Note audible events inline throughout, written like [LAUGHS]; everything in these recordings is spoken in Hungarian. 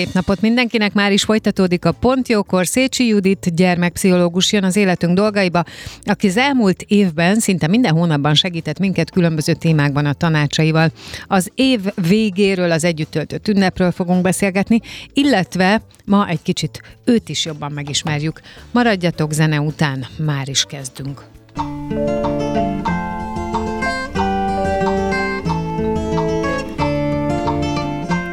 Szép napot mindenkinek, már is folytatódik a Pontjókor. Szécsi Judit gyermekpszichológus jön az életünk dolgaiba, aki az elmúlt évben szinte minden hónapban segített minket különböző témákban a tanácsaival. Az év végéről, az együtt töltött ünnepről fogunk beszélgetni, illetve ma egy kicsit őt is jobban megismerjük. Maradjatok zene után, már is kezdünk.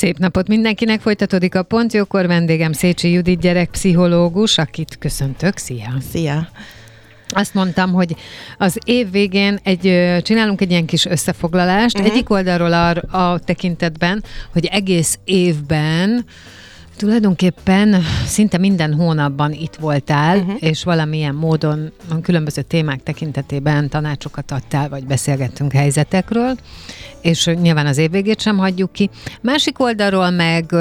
Szép napot mindenkinek, folytatódik a Pontjókor, vendégem Szécsi Judit gyerekpszichológus, akit köszöntök, szia! Szia! Azt mondtam, hogy az év végén egy, csinálunk egy ilyen kis összefoglalást, uh-huh. egyik oldalról a, a tekintetben, hogy egész évben Tulajdonképpen szinte minden hónapban itt voltál, uh-huh. és valamilyen módon különböző témák tekintetében tanácsokat adtál, vagy beszélgettünk helyzetekről, és nyilván az évvégét sem hagyjuk ki. Másik oldalról meg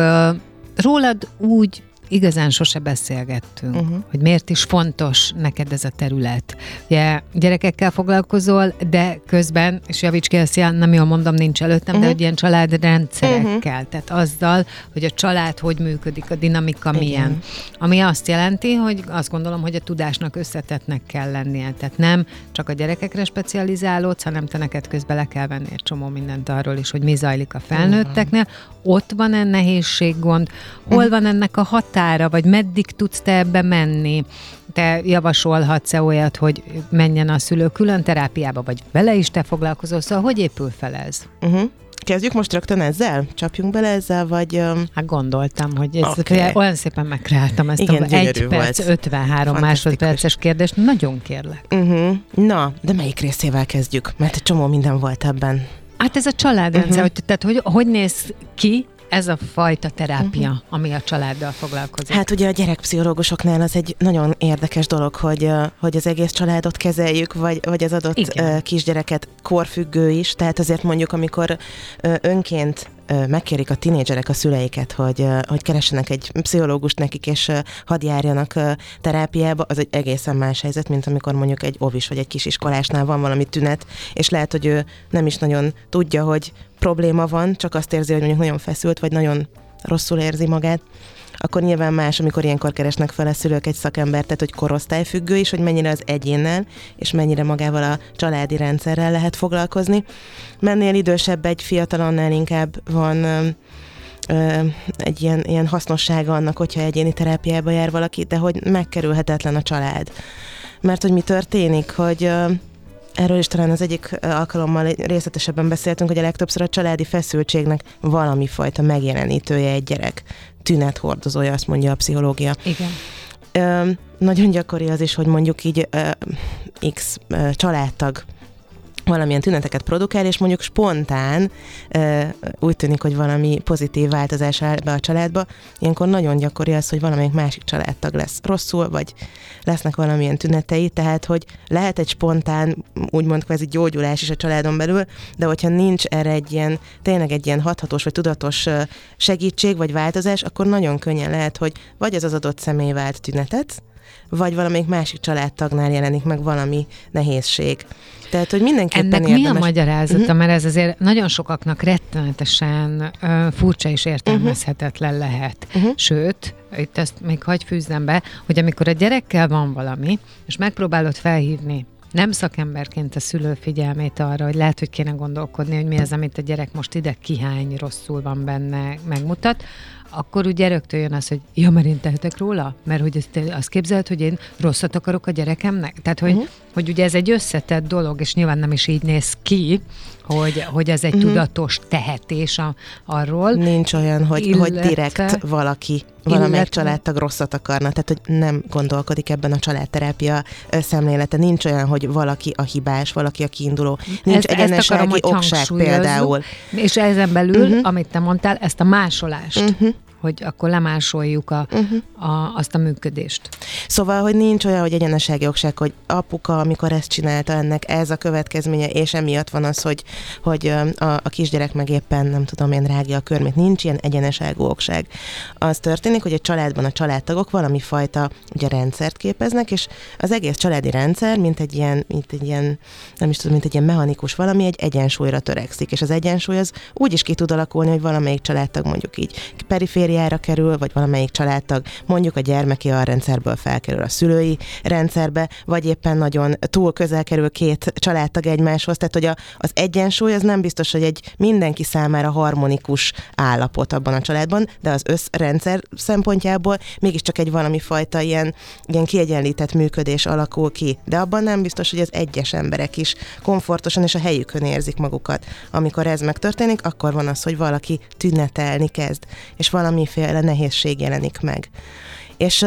rólad úgy igazán sose beszélgettünk, uh-huh. hogy miért is fontos neked ez a terület. Ugye gyerekekkel foglalkozol, de közben, és javíts ki, ezt nem jól mondom, nincs előttem, uh-huh. de hogy ilyen családrendszerekkel, uh-huh. tehát azzal, hogy a család hogy működik, a dinamika Igen. milyen. Ami azt jelenti, hogy azt gondolom, hogy a tudásnak összetetnek kell lennie. Tehát nem csak a gyerekekre specializálódsz, hanem te neked közben le kell venni egy csomó mindent arról is, hogy mi zajlik a felnőtteknél. Ott van-e nehézség, gond? Hol uh-huh. van ennek a hatás? Határa, vagy meddig tudsz te ebbe menni? Te javasolhatsz-e olyat, hogy menjen a szülő külön terápiába, vagy vele is te foglalkozol, szóval hogy épül fel ez? Uh-huh. Kezdjük most rögtön ezzel? Csapjunk bele ezzel, vagy... Um... Hát gondoltam, hogy ez okay. olyan szépen megkreáltam ezt Igen, a egy perc, volt. 53 másodperces kérdést. Nagyon kérlek. Uh-huh. Na, de melyik részével kezdjük? Mert egy csomó minden volt ebben. Hát ez a családrendszer, uh-huh. hogy, tehát hogy, hogy néz ki ez a fajta terápia, uh-huh. ami a családdal foglalkozik? Hát ugye a gyerekpszichológusoknál az egy nagyon érdekes dolog, hogy, hogy az egész családot kezeljük, vagy, vagy az adott Igen. kisgyereket korfüggő is. Tehát azért mondjuk, amikor önként megkérik a tinédzserek a szüleiket, hogy, hogy keressenek egy pszichológust nekik, és hadd járjanak terápiába, az egy egészen más helyzet, mint amikor mondjuk egy ovis vagy egy kisiskolásnál van valami tünet, és lehet, hogy ő nem is nagyon tudja, hogy probléma van, csak azt érzi, hogy mondjuk nagyon feszült, vagy nagyon rosszul érzi magát akkor nyilván más, amikor ilyenkor keresnek fel a szülők egy szakembert, tehát hogy korosztályfüggő is, hogy mennyire az egyénnel, és mennyire magával a családi rendszerrel lehet foglalkozni. Mennél idősebb egy fiatalannál inkább van egy ilyen, ilyen hasznossága annak, hogyha egyéni terápiába jár valaki, de hogy megkerülhetetlen a család. Mert hogy mi történik, hogy Erről is talán az egyik alkalommal részletesebben beszéltünk, hogy a legtöbbször a családi feszültségnek valami fajta megjelenítője egy gyerek. Tünet hordozója, azt mondja a pszichológia. Igen. Ö, nagyon gyakori az is, hogy mondjuk így ö, X ö, családtag valamilyen tüneteket produkál, és mondjuk spontán úgy tűnik, hogy valami pozitív változás áll be a családba, ilyenkor nagyon gyakori az, hogy valamelyik másik családtag lesz rosszul, vagy lesznek valamilyen tünetei, tehát hogy lehet egy spontán, úgymond kvázi gyógyulás is a családon belül, de hogyha nincs erre egy ilyen, tényleg egy ilyen hathatós vagy tudatos segítség vagy változás, akkor nagyon könnyen lehet, hogy vagy az az adott személy vált tünetet, vagy valamelyik másik családtagnál jelenik meg valami nehézség. Tehát, hogy mindenképpen Ennek érdemes... mi a magyarázata? Uh-huh. Mert ez azért nagyon sokaknak rettenetesen uh, furcsa és értelmezhetetlen uh-huh. lehet. Uh-huh. Sőt, itt ezt még hagy fűzzem be, hogy amikor a gyerekkel van valami, és megpróbálod felhívni nem szakemberként a szülő figyelmét arra, hogy lehet, hogy kéne gondolkodni, hogy mi az, amit a gyerek most ide kihány, rosszul van benne, megmutat, akkor ugye rögtön jön az, hogy ja, mert én tehetek róla? Mert hogy ezt, azt képzeled, hogy én rosszat akarok a gyerekemnek? Tehát, hogy, uh-huh. hogy ugye ez egy összetett dolog, és nyilván nem is így néz ki, hogy, hogy ez egy uh-huh. tudatos tehetés a, arról. Nincs olyan, hogy, illetve, hogy direkt valaki, valamelyik illetve, családtag rosszat akarna, tehát hogy nem gondolkodik ebben a családterápia szemlélete. Nincs olyan, hogy valaki a hibás, valaki a kiinduló. Nincs ezt, egyenesági ezt akarom, okság például. És ezen belül, uh-huh. amit te mondtál, ezt a másolást. Uh-huh hogy akkor lemásoljuk a, uh-huh. a, azt a működést. Szóval, hogy nincs olyan, hogy egyenesági jogság, hogy apuka, amikor ezt csinálta, ennek ez a következménye, és emiatt van az, hogy, hogy a, a kisgyerek meg éppen, nem tudom én, rágja a körmét. Nincs ilyen egyeneságú okság. Az történik, hogy a családban a családtagok valami fajta ugye, rendszert képeznek, és az egész családi rendszer, mint egy ilyen, mint egy ilyen, nem is tudom, mint egy ilyen mechanikus valami, egy egyensúlyra törekszik, és az egyensúly az úgy is ki tud alakulni, hogy valamelyik családtag mondjuk így perifér perifériára kerül, vagy valamelyik családtag mondjuk a gyermeki alrendszerből felkerül a szülői rendszerbe, vagy éppen nagyon túl közel kerül két családtag egymáshoz. Tehát, hogy a, az egyensúly az nem biztos, hogy egy mindenki számára harmonikus állapot abban a családban, de az összrendszer szempontjából mégiscsak egy valami fajta ilyen, ilyen kiegyenlített működés alakul ki. De abban nem biztos, hogy az egyes emberek is komfortosan és a helyükön érzik magukat. Amikor ez megtörténik, akkor van az, hogy valaki tünetelni kezd, és valami valamiféle nehézség jelenik meg. És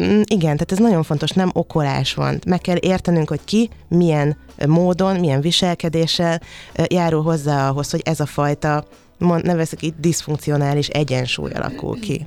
mm, igen, tehát ez nagyon fontos, nem okolás van. Meg kell értenünk, hogy ki milyen módon, milyen viselkedéssel járul hozzá ahhoz, hogy ez a fajta, nevezük itt diszfunkcionális egyensúly alakul ki.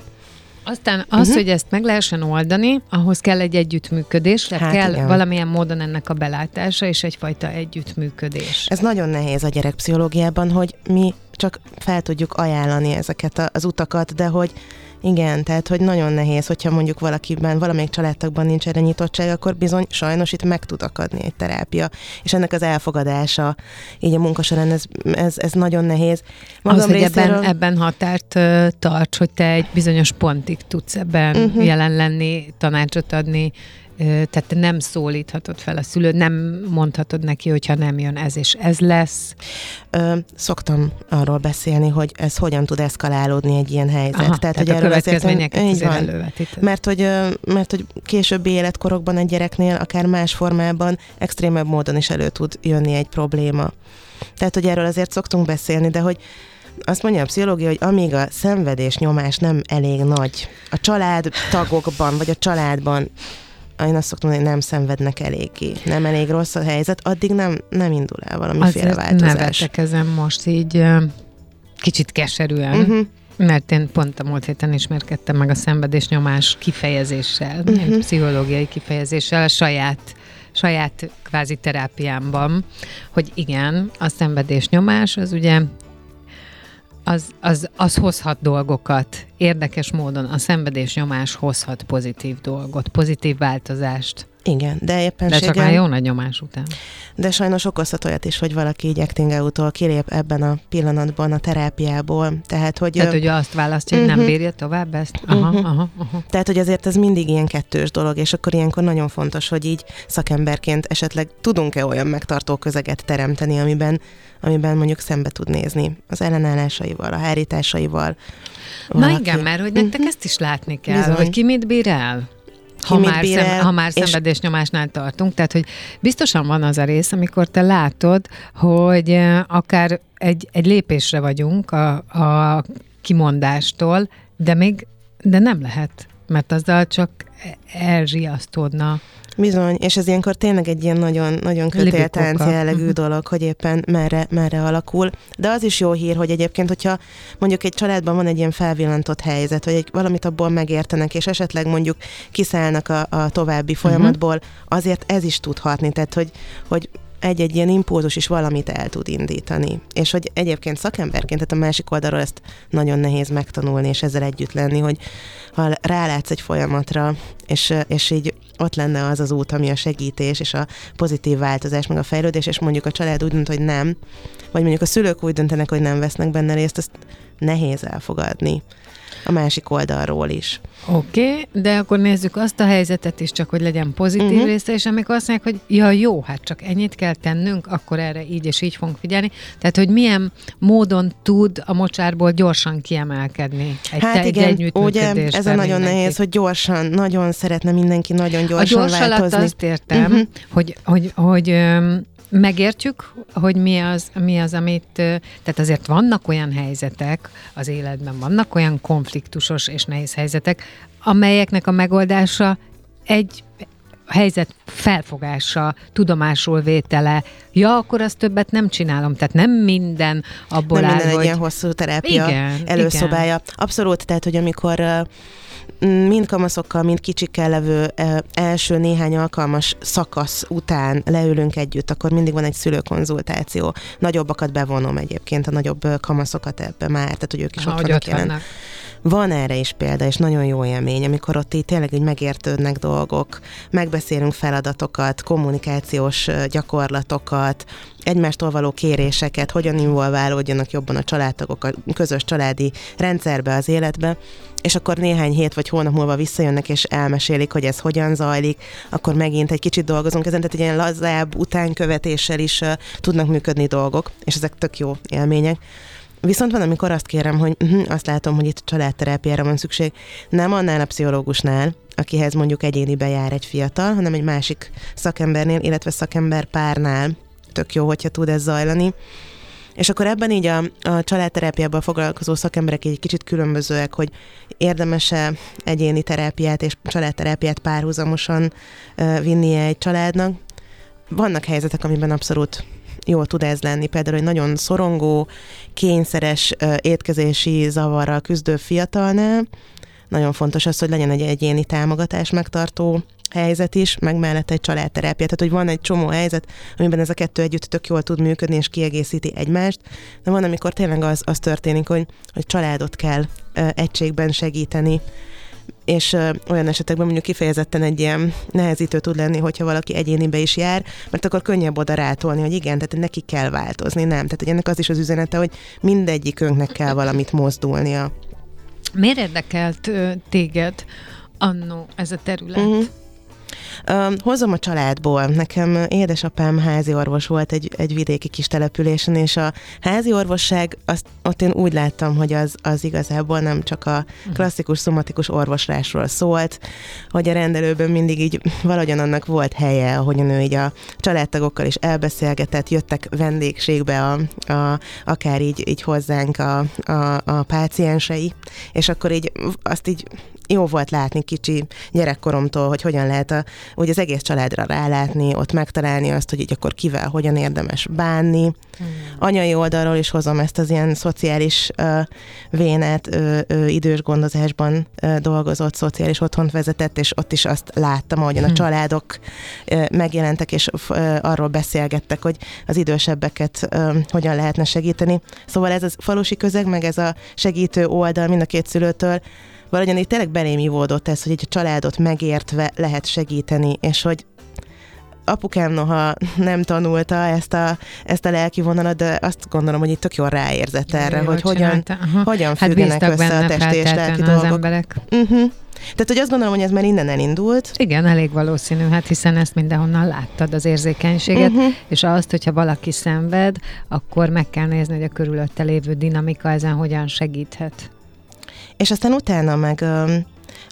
Aztán az, uh-huh. hogy ezt meg lehessen oldani, ahhoz kell egy együttműködés, tehát hát kell igen. valamilyen módon ennek a belátása és egyfajta együttműködés. Ez nagyon nehéz a gyerekpszichológiában, hogy mi csak fel tudjuk ajánlani ezeket az utakat, de hogy igen, tehát hogy nagyon nehéz, hogyha mondjuk valakiben, valamelyik családtagban nincs erre nyitottság, akkor bizony sajnos itt meg tud akadni egy terápia. És ennek az elfogadása így a munka során ez, ez, ez nagyon nehéz. Magam az, hogy ebben, ebben határt uh, tarts, hogy te egy bizonyos pontig tudsz ebben uh-huh. jelen lenni, tanácsot adni, tehát nem szólíthatod fel a szülőt, nem mondhatod neki, hogyha nem jön ez és ez lesz. Ö, szoktam arról beszélni, hogy ez hogyan tud eszkalálódni egy ilyen helyzet. Aha, tehát, tehát hogy a következményeket azért, azért mert hogy, mert hogy későbbi életkorokban egy gyereknél, akár más formában, extrémebb módon is elő tud jönni egy probléma. Tehát, hogy erről azért szoktunk beszélni, de hogy azt mondja a pszichológia, hogy amíg a szenvedés nyomás nem elég nagy a család tagokban, vagy a családban én azt szoktam mondani, hogy nem szenvednek eléggé, nem elég rossz a helyzet, addig nem, nem indul el valamiféle Azért változás. ezen most így kicsit keserűen, uh-huh. mert én pont a múlt héten ismerkedtem meg a szenvedés nyomás kifejezéssel, uh-huh. pszichológiai kifejezéssel, a saját saját kvázi terápiámban, hogy igen, a szenvedés nyomás az ugye az, az, az hozhat dolgokat. Érdekes módon a szenvedés nyomás hozhat pozitív dolgot, pozitív változást. Igen, de éppenséggel... De csak már jó nagy nyomás után. De sajnos okozhat olyat is, hogy valaki így acting out kilép ebben a pillanatban a terápiából. Tehát, hogy... Tehát, hogy azt választja, hogy uh-huh. nem mhm. bírja tovább ezt? Aha, uh-huh. aha, aha. Tehát, hogy azért ez mindig ilyen kettős dolog, és akkor ilyenkor nagyon fontos, hogy így szakemberként esetleg tudunk-e olyan megtartó közeget teremteni, amiben, amiben mondjuk szembe tud nézni az ellenállásaival, a hárításaival. Valaki. Na igen, mert hogy nektek uh-huh. ezt is látni kell, Bizony. hogy ki mit bír el ha már, szem, ha már szenvedésnyomásnál tartunk. Tehát, hogy biztosan van az a rész, amikor te látod, hogy eh, akár egy, egy lépésre vagyunk a, a kimondástól, de még de nem lehet, mert azzal csak elriasztódna Bizony, és ez ilyenkor tényleg egy ilyen nagyon, nagyon kötéltánc jellegű uh-huh. dolog, hogy éppen merre, merre alakul. De az is jó hír, hogy egyébként, hogyha mondjuk egy családban van egy ilyen felvillantott helyzet, vagy egy, valamit abból megértenek, és esetleg mondjuk kiszállnak a, a további mhm. folyamatból, uh-huh. azért ez is tud hatni. Tehát, hogy, hogy egy-egy ilyen impulzus is valamit el tud indítani. És hogy egyébként szakemberként, tehát a másik oldalról ezt nagyon nehéz megtanulni, és ezzel együtt lenni, hogy ha rálátsz egy folyamatra, és, és így ott lenne az az út, ami a segítés, és a pozitív változás, meg a fejlődés, és mondjuk a család úgy dönt, hogy nem, vagy mondjuk a szülők úgy döntenek, hogy nem vesznek benne részt, azt nehéz elfogadni a másik oldalról is. Oké, okay, de akkor nézzük azt a helyzetet is, csak hogy legyen pozitív uh-huh. része, és amikor azt mondják, hogy ja jó, hát csak ennyit kell tennünk, akkor erre így és így fogunk figyelni. Tehát, hogy milyen módon tud a mocsárból gyorsan kiemelkedni egy, hát te, igen, egy ugye ez a nagyon mindenki. nehéz, hogy gyorsan, nagyon szeretne mindenki nagyon gyorsan A gyors változni. alatt azt értem, uh-huh. hogy, hogy, hogy, hogy megértjük, hogy mi az, mi az, amit, tehát azért vannak olyan helyzetek az életben, vannak olyan konfliktusos és nehéz helyzetek, amelyeknek a megoldása egy helyzet felfogása, tudomásul vétele, ja, akkor azt többet nem csinálom. Tehát nem minden abból nem áll, minden hogy... egy ilyen hosszú terápia igen, előszobája. Igen. Abszolút, tehát, hogy amikor mind kamaszokkal, mind kicsikkel levő első néhány alkalmas szakasz után leülünk együtt, akkor mindig van egy szülőkonzultáció. Nagyobbakat bevonom egyébként, a nagyobb kamaszokat ebbe már, tehát hogy ők is ott vannak jelen. Vannak. Van erre is példa, és nagyon jó élmény, amikor ott így tényleg így megértődnek dolgok, megbeszélünk feladatokat, kommunikációs gyakorlatokat, egymástól való kéréseket, hogyan involválódjanak jobban a családtagok a közös családi rendszerbe, az életbe, és akkor néhány hét vagy hónap múlva visszajönnek és elmesélik, hogy ez hogyan zajlik, akkor megint egy kicsit dolgozunk ezen, tehát egy ilyen lazább utánkövetéssel is uh, tudnak működni dolgok, és ezek tök jó élmények. Viszont van, amikor azt kérem, hogy uh, azt látom, hogy itt családterápiára van szükség, nem annál a pszichológusnál, akihez mondjuk egyénibe jár egy fiatal, hanem egy másik szakembernél, illetve szakember párnál. Tök jó, hogyha tud ez zajlani. És akkor ebben így a, a családterápiában foglalkozó szakemberek egy kicsit különbözőek, hogy érdemese egyéni terápiát és családterápiát párhuzamosan uh, vinnie egy családnak. Vannak helyzetek, amiben abszolút jól tud ez lenni. Például, hogy nagyon szorongó, kényszeres étkezési zavarral küzdő fiatalnál, nagyon fontos az, hogy legyen egy egyéni támogatás megtartó helyzet is, meg mellett egy családterápia. Tehát, hogy van egy csomó helyzet, amiben ez a kettő együtt tök jól tud működni, és kiegészíti egymást, de van, amikor tényleg az, az történik, hogy, hogy családot kell egységben segíteni, és olyan esetekben mondjuk kifejezetten egy ilyen nehezítő tud lenni, hogyha valaki egyénibe is jár, mert akkor könnyebb oda rátolni, hogy igen, tehát neki kell változni, nem. Tehát hogy ennek az is az üzenete, hogy mindegyikünknek kell valamit mozdulnia. Miért érdekelt téged annó ez a terület? Uh-huh. Hozom a családból. Nekem édesapám házi orvos volt egy, egy vidéki kis településen, és a házi orvosság, azt, ott én úgy láttam, hogy az, az igazából nem csak a klasszikus szomatikus orvoslásról szólt, hogy a rendelőben mindig így valahogyan annak volt helye, ahogyan ő így a családtagokkal is elbeszélgetett, jöttek vendégségbe a, a, akár így, így hozzánk a, a, a páciensei, és akkor így azt így jó volt látni kicsi gyerekkoromtól, hogy hogyan lehet a, hogy az egész családra rálátni, ott megtalálni azt, hogy így akkor kivel hogyan érdemes bánni. Mm. Anyai oldalról is hozom ezt az ilyen szociális uh, vénet, uh, uh, idős gondozásban uh, dolgozott, szociális otthont vezetett, és ott is azt láttam, ahogyan mm. a hmm. családok uh, megjelentek, és uh, arról beszélgettek, hogy az idősebbeket uh, hogyan lehetne segíteni. Szóval ez a falusi közeg, meg ez a segítő oldal mind a két szülőtől valahogyan itt tényleg belém ivódott ez, hogy egy családot megértve lehet segíteni, és hogy apukám noha nem tanulta ezt a, ezt a lelki vonalat, de azt gondolom, hogy itt tök jól ráérzett erre, hogy hogyan, hogyan hát függenek össze a testi és lelki dolgok. Az emberek. Uh-huh. Tehát, hogy azt gondolom, hogy ez már innen elindult. Igen, elég valószínű, hát hiszen ezt mindenhonnan láttad, az érzékenységet, uh-huh. és azt, hogyha valaki szenved, akkor meg kell nézni, hogy a körülötte lévő dinamika ezen hogyan segíthet. És aztán utána meg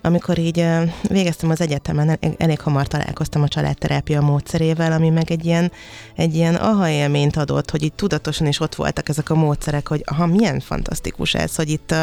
amikor így végeztem az egyetemen, elég hamar találkoztam a családterápia módszerével, ami meg egy ilyen, egy ilyen aha élményt adott, hogy így tudatosan is ott voltak ezek a módszerek, hogy aha, milyen fantasztikus ez, hogy itt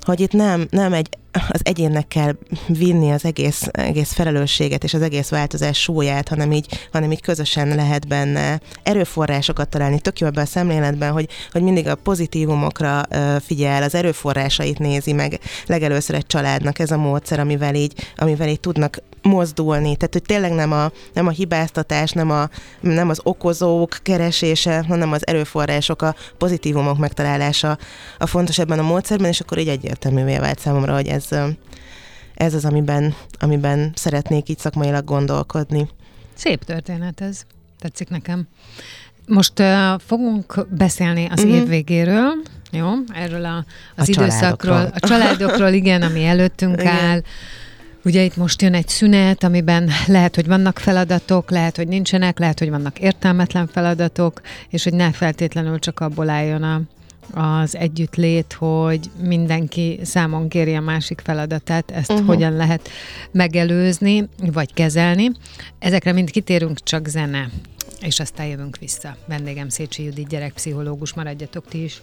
hogy itt nem, nem egy, az egyénnek kell vinni az egész, egész felelősséget és az egész változás súlyát, hanem így, hanem így közösen lehet benne erőforrásokat találni. Tök jó ebben a szemléletben, hogy, hogy mindig a pozitívumokra figyel, az erőforrásait nézi meg legelőször egy családnak ez a módszer, amivel így, amivel így tudnak mozdulni. Tehát, hogy tényleg nem a, nem a hibáztatás, nem, a, nem az okozók keresése, hanem az erőforrások, a pozitívumok megtalálása a fontos ebben a módszerben, és akkor így egyértelművé vált számomra, hogy ez, ez az, amiben, amiben szeretnék így szakmailag gondolkodni. Szép történet ez. Tetszik nekem. Most uh, fogunk beszélni az uh-huh. év végéről, Jó? Erről a, az a időszakról, a családokról, igen, ami előttünk áll. Ugye itt most jön egy szünet, amiben lehet, hogy vannak feladatok, lehet, hogy nincsenek, lehet, hogy vannak értelmetlen feladatok, és hogy ne feltétlenül csak abból álljon a, az együttlét, hogy mindenki számon kéri a másik feladatát, ezt uh-huh. hogyan lehet megelőzni, vagy kezelni. Ezekre mind kitérünk, csak zene. És aztán jövünk vissza. Vendégem Szécsi Judit, gyerekpszichológus, maradjatok ti is.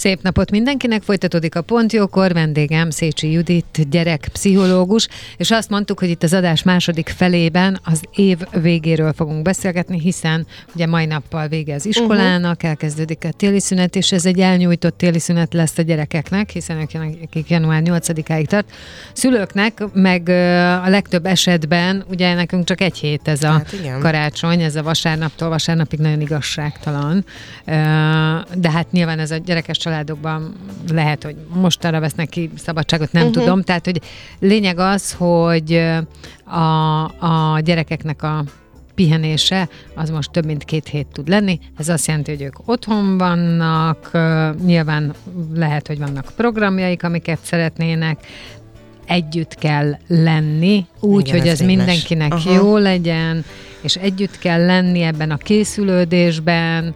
Szép napot mindenkinek, folytatódik a Pontjókor, vendégem Szécsi Judit, gyerekpszichológus, és azt mondtuk, hogy itt az adás második felében az év végéről fogunk beszélgetni, hiszen ugye mai nappal vége az iskolának, uh-huh. elkezdődik a téli szünet, és ez egy elnyújtott téli szünet lesz a gyerekeknek, hiszen ők akik január 8-áig tart. Szülőknek meg a legtöbb esetben, ugye nekünk csak egy hét ez a hát karácsony, ez a vasárnaptól vasárnapig nagyon igazságtalan, de hát nyilván ez a gyerekes családokban lehet, hogy mostanra vesznek ki szabadságot, nem uh-huh. tudom. Tehát, hogy lényeg az, hogy a, a gyerekeknek a pihenése az most több mint két hét tud lenni. Ez azt jelenti, hogy ők otthon vannak, nyilván lehet, hogy vannak programjaik, amiket szeretnének, együtt kell lenni, úgy, Igen, hogy ez, ez mindenkinek Aha. jó legyen, és együtt kell lenni ebben a készülődésben,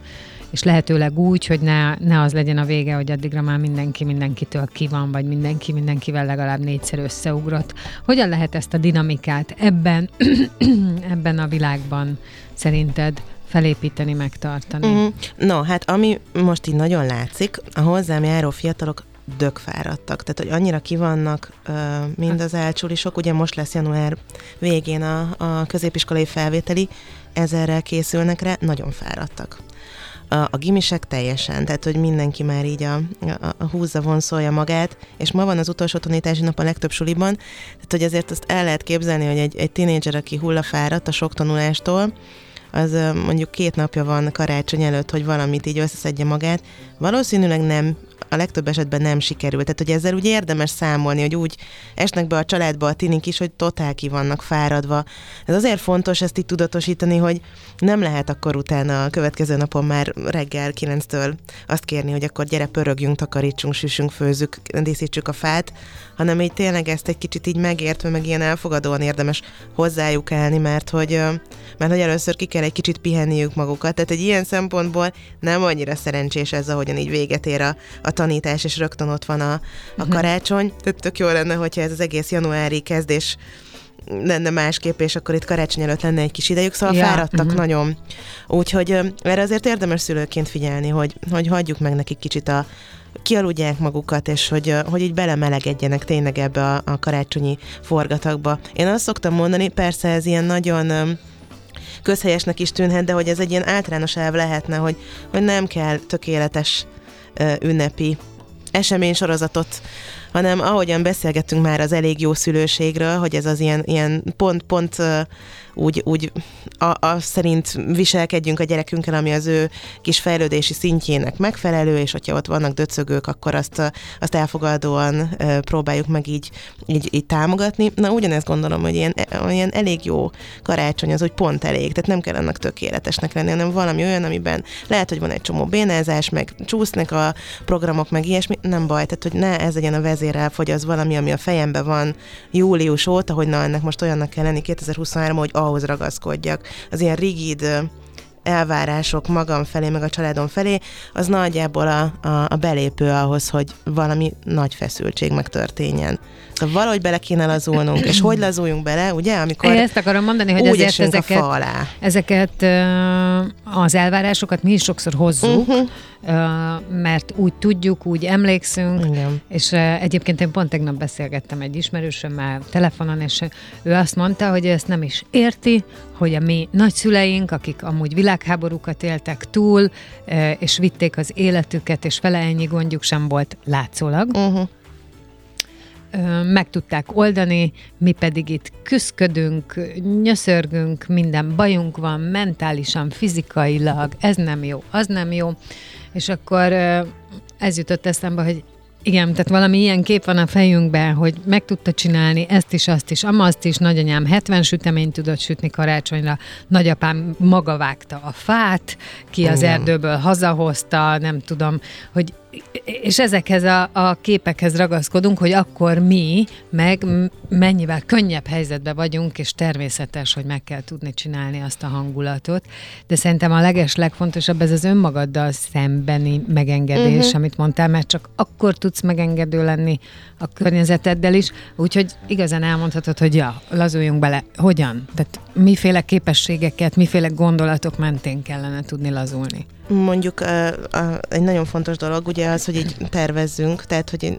és lehetőleg úgy, hogy ne, ne az legyen a vége, hogy addigra már mindenki mindenkitől ki van, vagy mindenki mindenkivel legalább négyszer összeugrott. Hogyan lehet ezt a dinamikát ebben, [CLEARS THROAT] ebben a világban szerinted felépíteni, megtartani? Mm. No, hát ami most így nagyon látszik, a hozzám járó fiatalok dögfáradtak, tehát hogy annyira kivannak uh, mind az elcsulisok, ugye most lesz január végén a, a középiskolai felvételi, ezerrel készülnek rá, nagyon fáradtak a, a gimisek teljesen, tehát hogy mindenki már így a, a, a húzza, vonszolja magát, és ma van az utolsó tanítási nap a legtöbb suliban, tehát hogy azért azt el lehet képzelni, hogy egy, egy tinédzser, aki hullafáradt a sok tanulástól, az mondjuk két napja van karácsony előtt, hogy valamit így összeszedje magát, valószínűleg nem a legtöbb esetben nem sikerült. Tehát, hogy ezzel úgy érdemes számolni, hogy úgy esnek be a családba a tinik is, hogy totál ki vannak fáradva. Ez azért fontos ezt így tudatosítani, hogy nem lehet akkor utána a következő napon már reggel 9-től azt kérni, hogy akkor gyere, pörögjünk, takarítsunk, süssünk, főzzük, díszítsük a fát, hanem így tényleg ezt egy kicsit így megértve, meg ilyen elfogadóan érdemes hozzájuk állni, mert hogy, mert hogy először ki kell egy kicsit pihenniük magukat. Tehát egy ilyen szempontból nem annyira szerencsés ez, ahogyan így véget ér a, a tanítás, és rögtön ott van a, a mhm. karácsony. Tehát tök jó lenne, hogyha ez az egész januári kezdés lenne másképp, és akkor itt karácsony előtt lenne egy kis idejük, szóval ja. fáradtak uh-huh. nagyon. Úgyhogy erre azért érdemes szülőként figyelni, hogy, hogy hagyjuk meg nekik kicsit a, kialudják magukat, és hogy, hogy így belemelegedjenek tényleg ebbe a, a karácsonyi forgatagba. Én azt szoktam mondani, persze ez ilyen nagyon közhelyesnek is tűnhet, de hogy ez egy ilyen általános elv lehetne, hogy, hogy nem kell tökéletes ünnepi eseménysorozatot hanem ahogyan beszélgettünk már az elég jó szülőségről, hogy ez az ilyen, ilyen pont, pont úgy, úgy a, a szerint viselkedjünk a gyerekünkkel, ami az ő kis fejlődési szintjének megfelelő, és hogyha ott vannak döcögők, akkor azt, azt elfogadóan próbáljuk meg így, így, így támogatni. Na ugyanezt gondolom, hogy ilyen, ilyen elég jó karácsony az, hogy pont elég, tehát nem kell annak tökéletesnek lenni, hanem valami olyan, amiben lehet, hogy van egy csomó bénázás, meg csúsznak a programok, meg ilyesmi, nem baj, tehát hogy ne ez legyen a vezérel, hogy az valami, ami a fejemben van július óta, hogy na ennek most olyannak kell lenni 2023, hogy ahhoz ragaszkodjak. Az ilyen rigid elvárások magam felé, meg a családom felé, az nagyjából a, a, a belépő ahhoz, hogy valami nagy feszültség megtörténjen. Szóval valahogy bele kéne lazulnunk, és hogy lazuljunk bele, ugye, amikor Én ezt akarom mondani, hogy úgy ezért ezeket, a fa alá. ezeket az elvárásokat mi is sokszor hozzuk, uh-huh. mert úgy tudjuk, úgy emlékszünk, Igen. és egyébként én pont tegnap beszélgettem egy ismerősömmel telefonon, és ő azt mondta, hogy ezt nem is érti, hogy a mi nagyszüleink, akik amúgy világháborúkat éltek túl, és vitték az életüket, és fele ennyi gondjuk sem volt látszólag, uh-huh meg tudták oldani, mi pedig itt küszködünk, nyöszörgünk, minden bajunk van, mentálisan, fizikailag, ez nem jó, az nem jó. És akkor ez jutott eszembe, hogy igen, tehát valami ilyen kép van a fejünkben, hogy meg tudta csinálni ezt is, azt is, azt is, nagyanyám 70 süteményt tudott sütni karácsonyra, nagyapám maga vágta a fát, ki az erdőből hazahozta, nem tudom, hogy és ezekhez a, a képekhez ragaszkodunk, hogy akkor mi meg mennyivel könnyebb helyzetben vagyunk, és természetes, hogy meg kell tudni csinálni azt a hangulatot. De szerintem a leges legfontosabb ez az önmagaddal szembeni megengedés, uh-huh. amit mondtál, mert csak akkor tudsz megengedő lenni a környezeteddel is. Úgyhogy igazán elmondhatod, hogy ja, lazuljunk bele. Hogyan? Tehát miféle képességeket, miféle gondolatok mentén kellene tudni lazulni? Mondjuk egy nagyon fontos dolog ugye az, hogy így tervezzünk, tehát hogy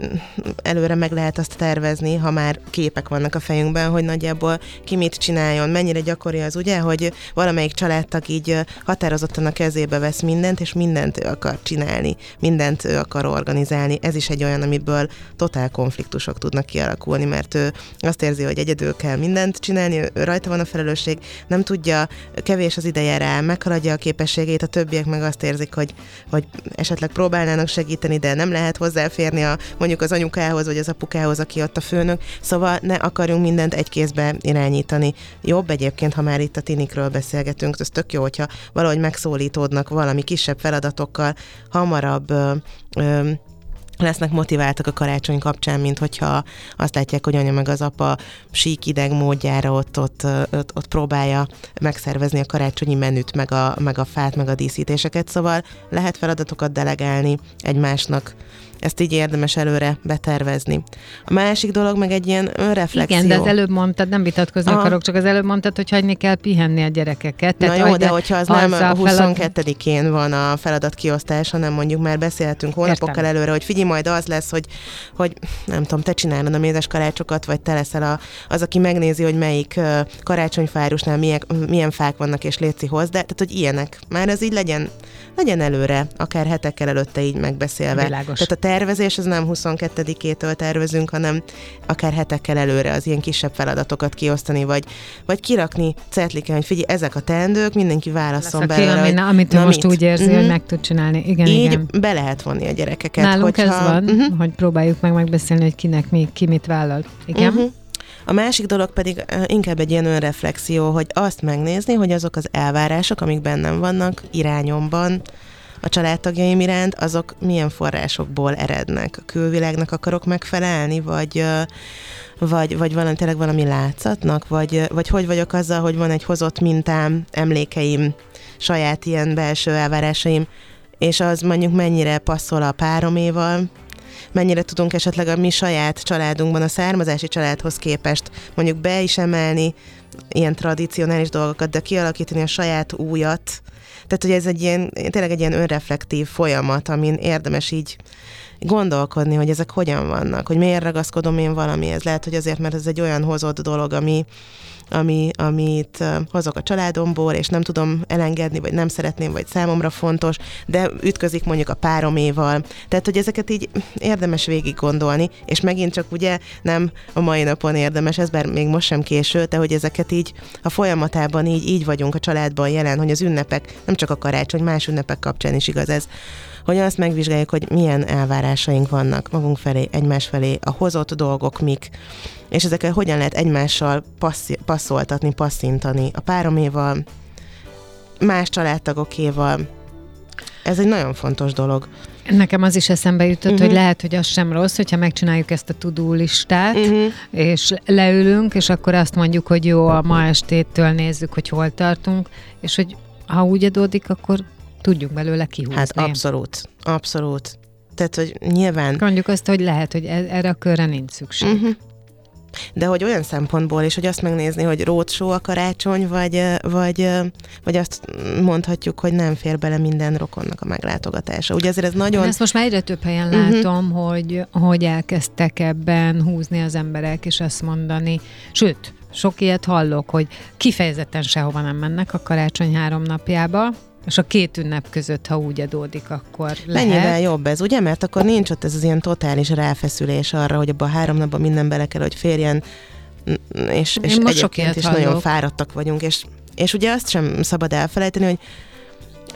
előre meg lehet azt tervezni, ha már képek vannak a fejünkben, hogy nagyjából ki mit csináljon, mennyire gyakori az ugye, hogy valamelyik családtag így határozottan a kezébe vesz mindent, és mindent ő akar csinálni, mindent ő akar organizálni. Ez is egy olyan, amiből totál konfliktusok tudnak kialakulni, mert ő azt érzi, hogy egyedül kell mindent csinálni, ő rajta van a felelősség, nem tudja, kevés az ideje rá, meghaladja a képességét, a többiek meg azt érzik, hogy, hogy esetleg próbálnának segíteni, de nem lehet hozzáférni a, mondjuk az anyukához vagy az apukához, aki ott a főnök, szóval ne akarjunk mindent egy kézbe irányítani. Jobb egyébként, ha már itt a tinikről beszélgetünk, ez tök jó, hogyha valahogy megszólítódnak valami kisebb feladatokkal, hamarabb ö, ö, lesznek motiváltak a karácsony kapcsán, mint hogyha azt látják, hogy anya meg az apa sík ideg módjára ott, ott, ott, ott próbálja megszervezni a karácsonyi menüt, meg a, meg a fát, meg a díszítéseket, szóval lehet feladatokat delegálni egymásnak ezt így érdemes előre betervezni. A másik dolog meg egy ilyen önreflexió. Igen, de az előbb mondtad, nem vitatkozni Aha. akarok, csak az előbb mondtad, hogy hagyni kell pihenni a gyerekeket. Tehát Na jó, de hogyha az, az nem a 22-én van a feladat kiosztás, hanem mondjuk már beszélhetünk hónapokkal Értem. előre, hogy figyelj, majd az lesz, hogy, hogy nem tudom, te csinálod a mézes karácsokat, vagy te leszel a, az, aki megnézi, hogy melyik karácsonyfárusnál milyen, milyen fák vannak, és léci hoz, de tehát, hogy ilyenek. Már ez így legyen, legyen előre, akár hetekkel előtte így megbeszélve. Világos. Tehát a tervezés az nem 22-től tervezünk, hanem akár hetekkel előre az ilyen kisebb feladatokat kiosztani, vagy, vagy kirakni cetliken, hogy figyelj, ezek a teendők, mindenki válaszol belőle. Ami, amit ő most mit? úgy érzi, uh-huh. hogy meg tud csinálni. Igen, Így igen. be lehet vonni a gyerekeket. Nálunk hogyha... ez van, uh-huh. hogy próbáljuk meg megbeszélni, hogy kinek mi, ki mit vállal. Igen? Uh-huh. A másik dolog pedig inkább egy ilyen önreflexió, hogy azt megnézni, hogy azok az elvárások, amik bennem vannak, irányomban, a családtagjaim iránt, azok milyen forrásokból erednek? A külvilágnak akarok megfelelni, vagy vagy, vagy valami, tényleg valami látszatnak, vagy, vagy hogy vagyok azzal, hogy van egy hozott mintám, emlékeim, saját ilyen belső elvárásaim, és az mondjuk mennyire passzol a pároméval, mennyire tudunk esetleg a mi saját családunkban, a származási családhoz képest mondjuk be is emelni ilyen tradicionális dolgokat, de kialakítani a saját újat, tehát, hogy ez egy ilyen, tényleg egy ilyen önreflektív folyamat, amin érdemes így gondolkodni, hogy ezek hogyan vannak, hogy miért ragaszkodom én valamihez. Lehet, hogy azért, mert ez egy olyan hozott dolog, ami, ami, amit hozok a családomból, és nem tudom elengedni, vagy nem szeretném, vagy számomra fontos, de ütközik mondjuk a pároméval. Tehát, hogy ezeket így érdemes végig gondolni, és megint csak ugye nem a mai napon érdemes, ez bár még most sem késő, de hogy ezeket így a folyamatában így, így vagyunk a családban jelen, hogy az ünnepek, nem csak a karácsony, más ünnepek kapcsán is igaz ez, hogy azt megvizsgáljuk, hogy milyen elvárásaink vannak magunk felé, egymás felé, a hozott dolgok mik, és ezeket hogyan lehet egymással passzi- passzoltatni, passzintani a pároméval, más családtagokéval. Ez egy nagyon fontos dolog. Nekem az is eszembe jutott, uh-huh. hogy lehet, hogy az sem rossz, hogyha megcsináljuk ezt a tudó listát, uh-huh. és leülünk, és akkor azt mondjuk, hogy jó, a ma estétől nézzük, hogy hol tartunk, és hogy ha úgy adódik, akkor tudjuk belőle kihúzni. Hát abszolút, abszolút. Tehát, hogy nyilván... Mondjuk azt, hogy lehet, hogy e- erre a körre nincs szükség. Uh-huh. De hogy olyan szempontból is, hogy azt megnézni, hogy rócsó a karácsony, vagy, vagy, vagy azt mondhatjuk, hogy nem fér bele minden rokonnak a meglátogatása. Ugye ezért ez nagyon... Én ezt most már egyre több helyen uh-huh. látom, hogy, hogy elkezdtek ebben húzni az emberek, és azt mondani, sőt, sok ilyet hallok, hogy kifejezetten sehova nem mennek a karácsony három napjába, és a két ünnep között, ha úgy adódik, akkor lehet. Mennyivel jobb ez, ugye? Mert akkor nincs ott ez az ilyen totális ráfeszülés arra, hogy abban a három napban minden bele kell, hogy férjen, és, és egyébként is hallok. nagyon fáradtak vagyunk, és, és ugye azt sem szabad elfelejteni, hogy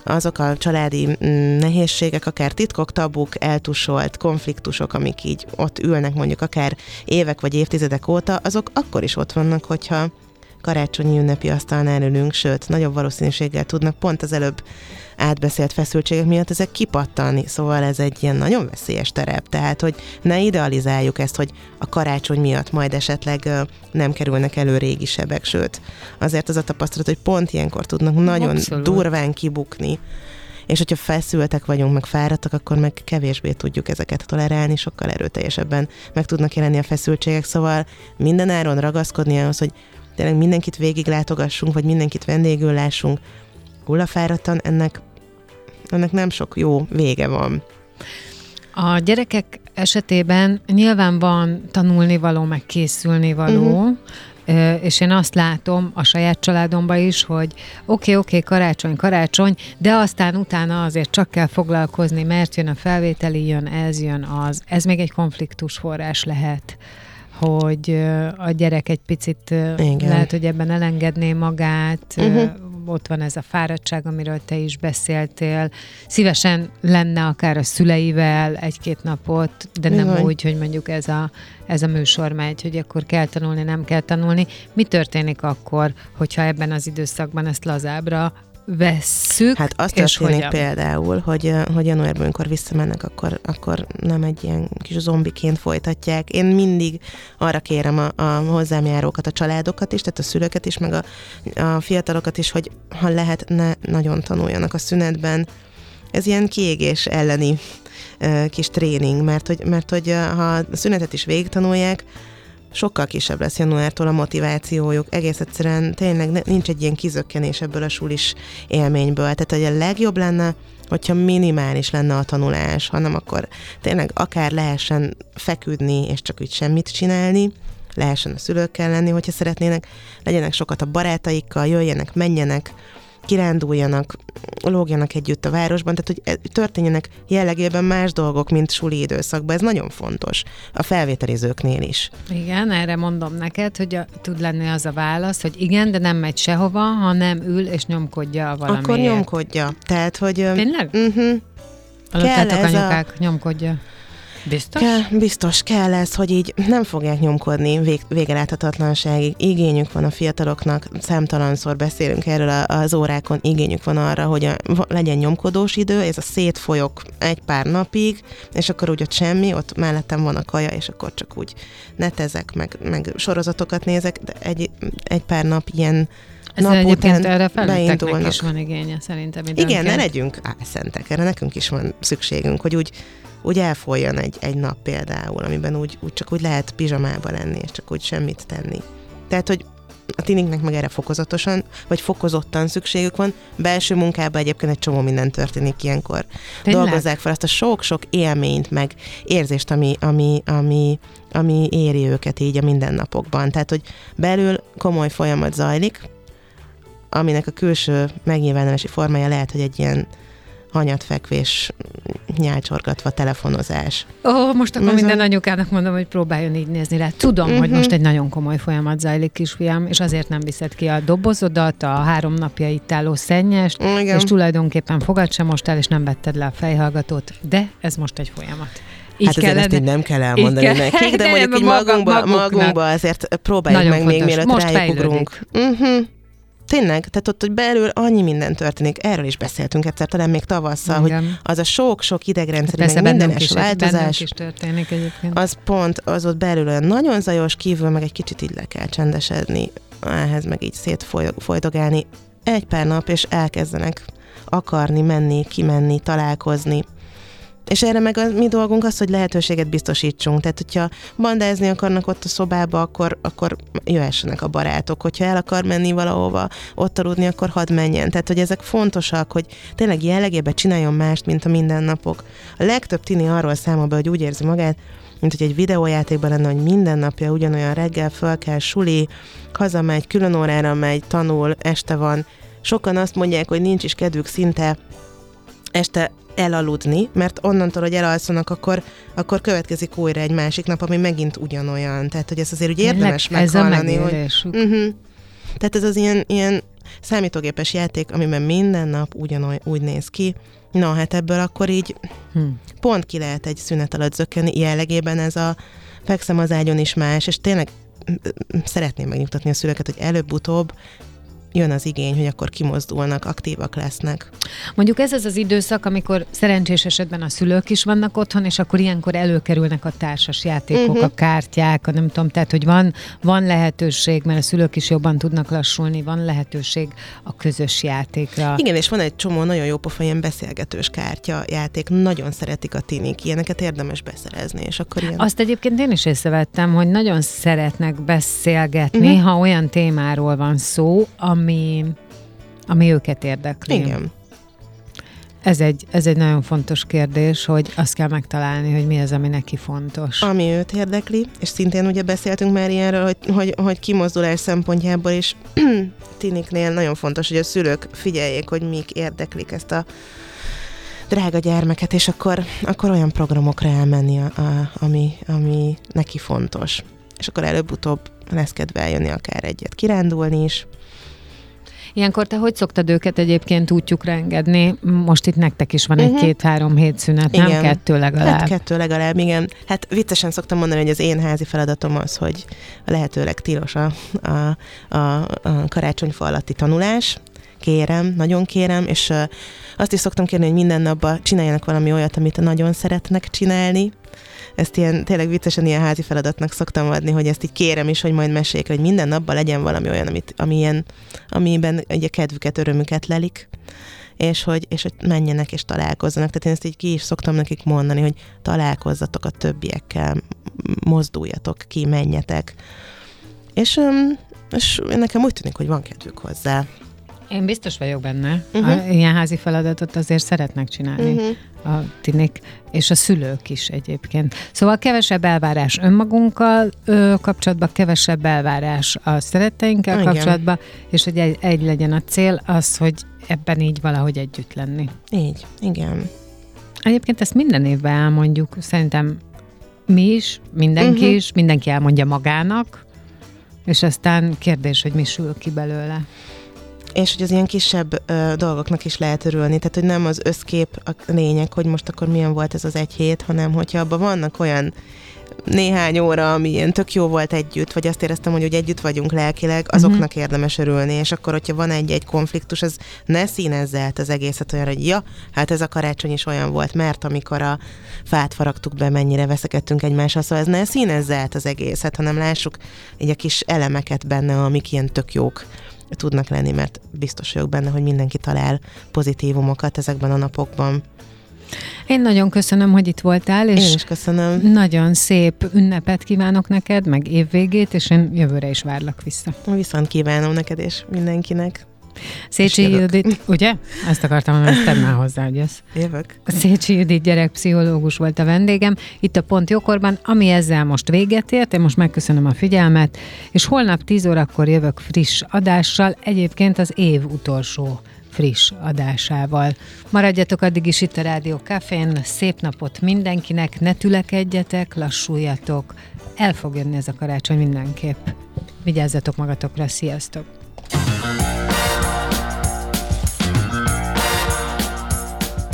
azok a családi mm, nehézségek, akár titkok, tabuk, eltusolt konfliktusok, amik így ott ülnek mondjuk akár évek vagy évtizedek óta, azok akkor is ott vannak, hogyha karácsonyi ünnepi asztalnál ülünk, sőt, nagyobb valószínűséggel tudnak pont az előbb átbeszélt feszültségek miatt ezek kipattani, szóval ez egy ilyen nagyon veszélyes terep, tehát hogy ne idealizáljuk ezt, hogy a karácsony miatt majd esetleg nem kerülnek elő régi sebek, sőt, azért az a tapasztalat, hogy pont ilyenkor tudnak nagyon Abszolút. durván kibukni, és hogyha feszültek vagyunk, meg fáradtak, akkor meg kevésbé tudjuk ezeket tolerálni, sokkal erőteljesebben meg tudnak jelenni a feszültségek, szóval mindenáron ragaszkodni ahhoz, hogy tényleg mindenkit végig látogassunk, vagy mindenkit vendégül lássunk hullafáradtan, ennek, ennek nem sok jó vége van. A gyerekek esetében nyilván van tanulnivaló, meg készülnivaló, uh-huh. és én azt látom a saját családomban is, hogy oké, okay, oké, okay, karácsony, karácsony, de aztán utána azért csak kell foglalkozni, mert jön a felvételi, jön ez, jön az. Ez még egy konfliktus forrás lehet hogy a gyerek egy picit Igen. lehet, hogy ebben elengedné magát, uh-huh. ott van ez a fáradtság, amiről te is beszéltél. Szívesen lenne akár a szüleivel egy-két napot, de nem Igen. úgy, hogy mondjuk ez a, ez a műsor megy, hogy akkor kell tanulni, nem kell tanulni. Mi történik akkor, hogyha ebben az időszakban ezt lazábra vesszük. Hát azt történik hogyan? például, hogy, hogy januárban, amikor visszamennek, akkor, akkor nem egy ilyen kis zombiként folytatják. Én mindig arra kérem a, a hozzám járókat, a családokat is, tehát a szülőket is, meg a, a fiatalokat is, hogy ha lehet, ne nagyon tanuljanak a szünetben. Ez ilyen kiégés elleni kis tréning, mert hogy, mert hogy ha a szünetet is végig tanulják, sokkal kisebb lesz januártól a motivációjuk. Egész egyszerűen tényleg nincs egy ilyen kizökkenés ebből a sulis élményből. Tehát, hogy a legjobb lenne, hogyha minimális lenne a tanulás, hanem akkor tényleg akár lehessen feküdni, és csak úgy semmit csinálni, lehessen a szülőkkel lenni, hogyha szeretnének, legyenek sokat a barátaikkal, jöjjenek, menjenek, kiránduljanak, lógjanak együtt a városban, tehát hogy e, történjenek jellegében más dolgok, mint suli időszakban. Ez nagyon fontos a felvételizőknél is. Igen, erre mondom neked, hogy a, tud lenni az a válasz, hogy igen, de nem megy sehova, hanem ül és nyomkodja valamiért. Akkor nyomkodja. Tehát, hogy... Tényleg? Uh-huh. Aludtátok anyukák, a... nyomkodja. Biztos? Kell, biztos kell ez, hogy így nem fogják nyomkodni vég, végeláthatatlanságig. Igényük van a fiataloknak, számtalanszor beszélünk erről az órákon, igényük van arra, hogy a, legyen nyomkodós idő, ez a szétfolyok egy pár napig, és akkor úgy ott semmi, ott mellettem van a kaja, és akkor csak úgy netezek, meg, meg sorozatokat nézek, de egy, egy pár nap ilyen ez nap után erre beindulnak. is van igénye szerintem időnként. Igen, ne legyünk álszentek, erre nekünk is van szükségünk, hogy úgy úgy elfolyjon egy, egy nap például, amiben úgy, úgy csak úgy lehet pizsamába lenni, és csak úgy semmit tenni. Tehát, hogy a tiniknek meg erre fokozatosan, vagy fokozottan szükségük van. Belső munkában egyébként egy csomó minden történik ilyenkor. Tényleg? Dolgozzák fel azt a sok-sok élményt, meg érzést, ami, ami, ami, ami éri őket így a mindennapokban. Tehát, hogy belül komoly folyamat zajlik, aminek a külső megnyilvánulási formája lehet, hogy egy ilyen hanyatfekvés, nyálcsorgatva telefonozás. Ó, oh, most akkor Ez minden a... anyukának mondom, hogy próbáljon így nézni rá. Tudom, uh-huh. hogy mhm. most egy nagyon komoly folyamat zajlik, kisfiam, és azért nem viszed ki a dobozodat, a három napja itt álló szennyest, Igen. és tulajdonképpen fogad sem most el, és nem vetted le a fejhallgatót, de ez most egy folyamat. Így hát azért ezt így nem kell elmondani kell. [LAUGHS] nekik, de, de mondjuk így magunkba, magunkba azért próbáljuk Nagyon meg fontos. még, mielőtt rájuk ugrunk. Uh-huh. Tényleg, tehát ott, hogy belül annyi minden történik, erről is beszéltünk egyszer, talán még tavasszal, Igen. hogy az a sok-sok idegrendszeri, hát meg mindenes is, változás, is történik egyébként. az pont, az ott belül olyan nagyon zajos, kívül meg egy kicsit így le kell csendesedni, ehhez meg így szétfolydogálni. egy pár nap, és elkezdenek akarni, menni, kimenni, találkozni. És erre meg a mi dolgunk az, hogy lehetőséget biztosítsunk. Tehát, hogyha bandázni akarnak ott a szobába, akkor, akkor jöhessenek a barátok. Hogyha el akar menni valahova, ott aludni, akkor hadd menjen. Tehát, hogy ezek fontosak, hogy tényleg jellegében csináljon mást, mint a mindennapok. A legtöbb tini arról számol be, hogy úgy érzi magát, mint hogy egy videójátékban lenne, hogy minden napja ugyanolyan reggel föl kell, suli, hazamegy, külön órára megy, tanul, este van. Sokan azt mondják, hogy nincs is kedvük szinte este elaludni, mert onnantól, hogy elalszanak, akkor, akkor következik újra egy másik nap, ami megint ugyanolyan. Tehát, hogy ez azért úgy érdemes ez meghallani. a hogy, uh-huh. Tehát ez az ilyen, ilyen számítógépes játék, amiben minden nap ugyanolyan úgy néz ki. Na, hát ebből akkor így hm. pont ki lehet egy szünet alatt zökkenni. Jellegében ez a fekszem az ágyon is más, és tényleg szeretném megnyugtatni a szülőket, hogy előbb-utóbb jön az igény, hogy akkor kimozdulnak, aktívak lesznek. Mondjuk ez az az időszak, amikor szerencsés esetben a szülők is vannak otthon, és akkor ilyenkor előkerülnek a társas játékok, uh-huh. a kártyák, a nem tudom, tehát hogy van, van lehetőség, mert a szülők is jobban tudnak lassulni, van lehetőség a közös játékra. Igen, és van egy csomó nagyon jó pofa ilyen beszélgetős kártya játék, nagyon szeretik a tinik, ilyeneket érdemes beszerezni, és akkor ilyen... Azt egyébként én is észrevettem, hogy nagyon szeretnek beszélgetni, uh-huh. ha olyan témáról van szó, ami, ami őket érdekli. Igen. Ez egy, ez egy nagyon fontos kérdés, hogy azt kell megtalálni, hogy mi az, ami neki fontos. Ami őt érdekli, és szintén ugye beszéltünk már ilyenről, hogy, hogy, hogy kimozdulás szempontjából is [CLEARS THROAT] tiniknél nagyon fontos, hogy a szülők figyeljék, hogy mik érdeklik ezt a drága gyermeket, és akkor, akkor olyan programokra elmenni, a, a, ami, ami neki fontos. És akkor előbb-utóbb lesz kedve eljönni akár egyet kirándulni is, Ilyenkor te hogy szoktad őket egyébként útjukra engedni? Most itt nektek is van uh-huh. egy-két-három hét szünet, igen. nem? Kettő legalább. Hát kettő legalább, igen. Hát viccesen szoktam mondani, hogy az én házi feladatom az, hogy lehetőleg tilos a, a, a, a karácsonyfa alatti tanulás, kérem, nagyon kérem, és azt is szoktam kérni, hogy minden napban csináljanak valami olyat, amit nagyon szeretnek csinálni, ezt ilyen tényleg viccesen ilyen házi feladatnak szoktam adni, hogy ezt így kérem is, hogy majd meséljék, hogy minden napban legyen valami olyan, amit, ami ilyen, amiben ugye kedvüket, örömüket lelik és hogy, és hogy menjenek és találkozzanak. Tehát én ezt így ki is szoktam nekik mondani, hogy találkozzatok a többiekkel, mozduljatok ki, menjetek. És, és nekem úgy tűnik, hogy van kedvük hozzá. Én biztos vagyok benne. Uh-huh. A, ilyen házi feladatot azért szeretnek csinálni uh-huh. a tinik, és a szülők is egyébként. Szóval kevesebb elvárás önmagunkkal ö, kapcsolatban, kevesebb elvárás a szeretteinkkel Igen. kapcsolatban, és hogy egy, egy legyen a cél, az, hogy ebben így valahogy együtt lenni. Így, igen. Egyébként ezt minden évben elmondjuk, szerintem mi is, mindenki uh-huh. is, mindenki elmondja magának, és aztán kérdés, hogy mi sül ki belőle és hogy az ilyen kisebb ö, dolgoknak is lehet örülni, tehát hogy nem az összkép a lényeg, hogy most akkor milyen volt ez az egy hét, hanem hogyha abban vannak olyan néhány óra, ami ilyen tök jó volt együtt, vagy azt éreztem, hogy, hogy együtt vagyunk lelkileg, azoknak uh-huh. érdemes örülni, és akkor, hogyha van egy-egy konfliktus, az ne színezze el az egészet olyan, hogy ja, hát ez a karácsony is olyan volt, mert amikor a fát faragtuk be, mennyire veszekedtünk egymással, szóval ez ne színezze el az egészet, hanem lássuk egy a kis elemeket benne, amik ilyen tök jók tudnak lenni, mert biztos vagyok benne, hogy mindenki talál pozitívumokat ezekben a napokban. Én nagyon köszönöm, hogy itt voltál, és én is köszönöm. nagyon szép ünnepet kívánok neked, meg évvégét, és én jövőre is várlak vissza. Viszont kívánom neked és mindenkinek. Szécsi Judit, [LAUGHS] ugye? Ezt akartam, hogy ezt tedd már hozzá, hogy ez. Jövök. Szécsi Judit gyerekpszichológus volt a vendégem itt a Pont Jókorban, ami ezzel most véget ért. Én most megköszönöm a figyelmet, és holnap 10 órakor jövök friss adással, egyébként az év utolsó friss adásával. Maradjatok addig is itt a Rádió Cafén, szép napot mindenkinek, ne tülekedjetek, lassuljatok, el fog jönni ez a karácsony mindenképp. Vigyázzatok magatokra, sziasztok!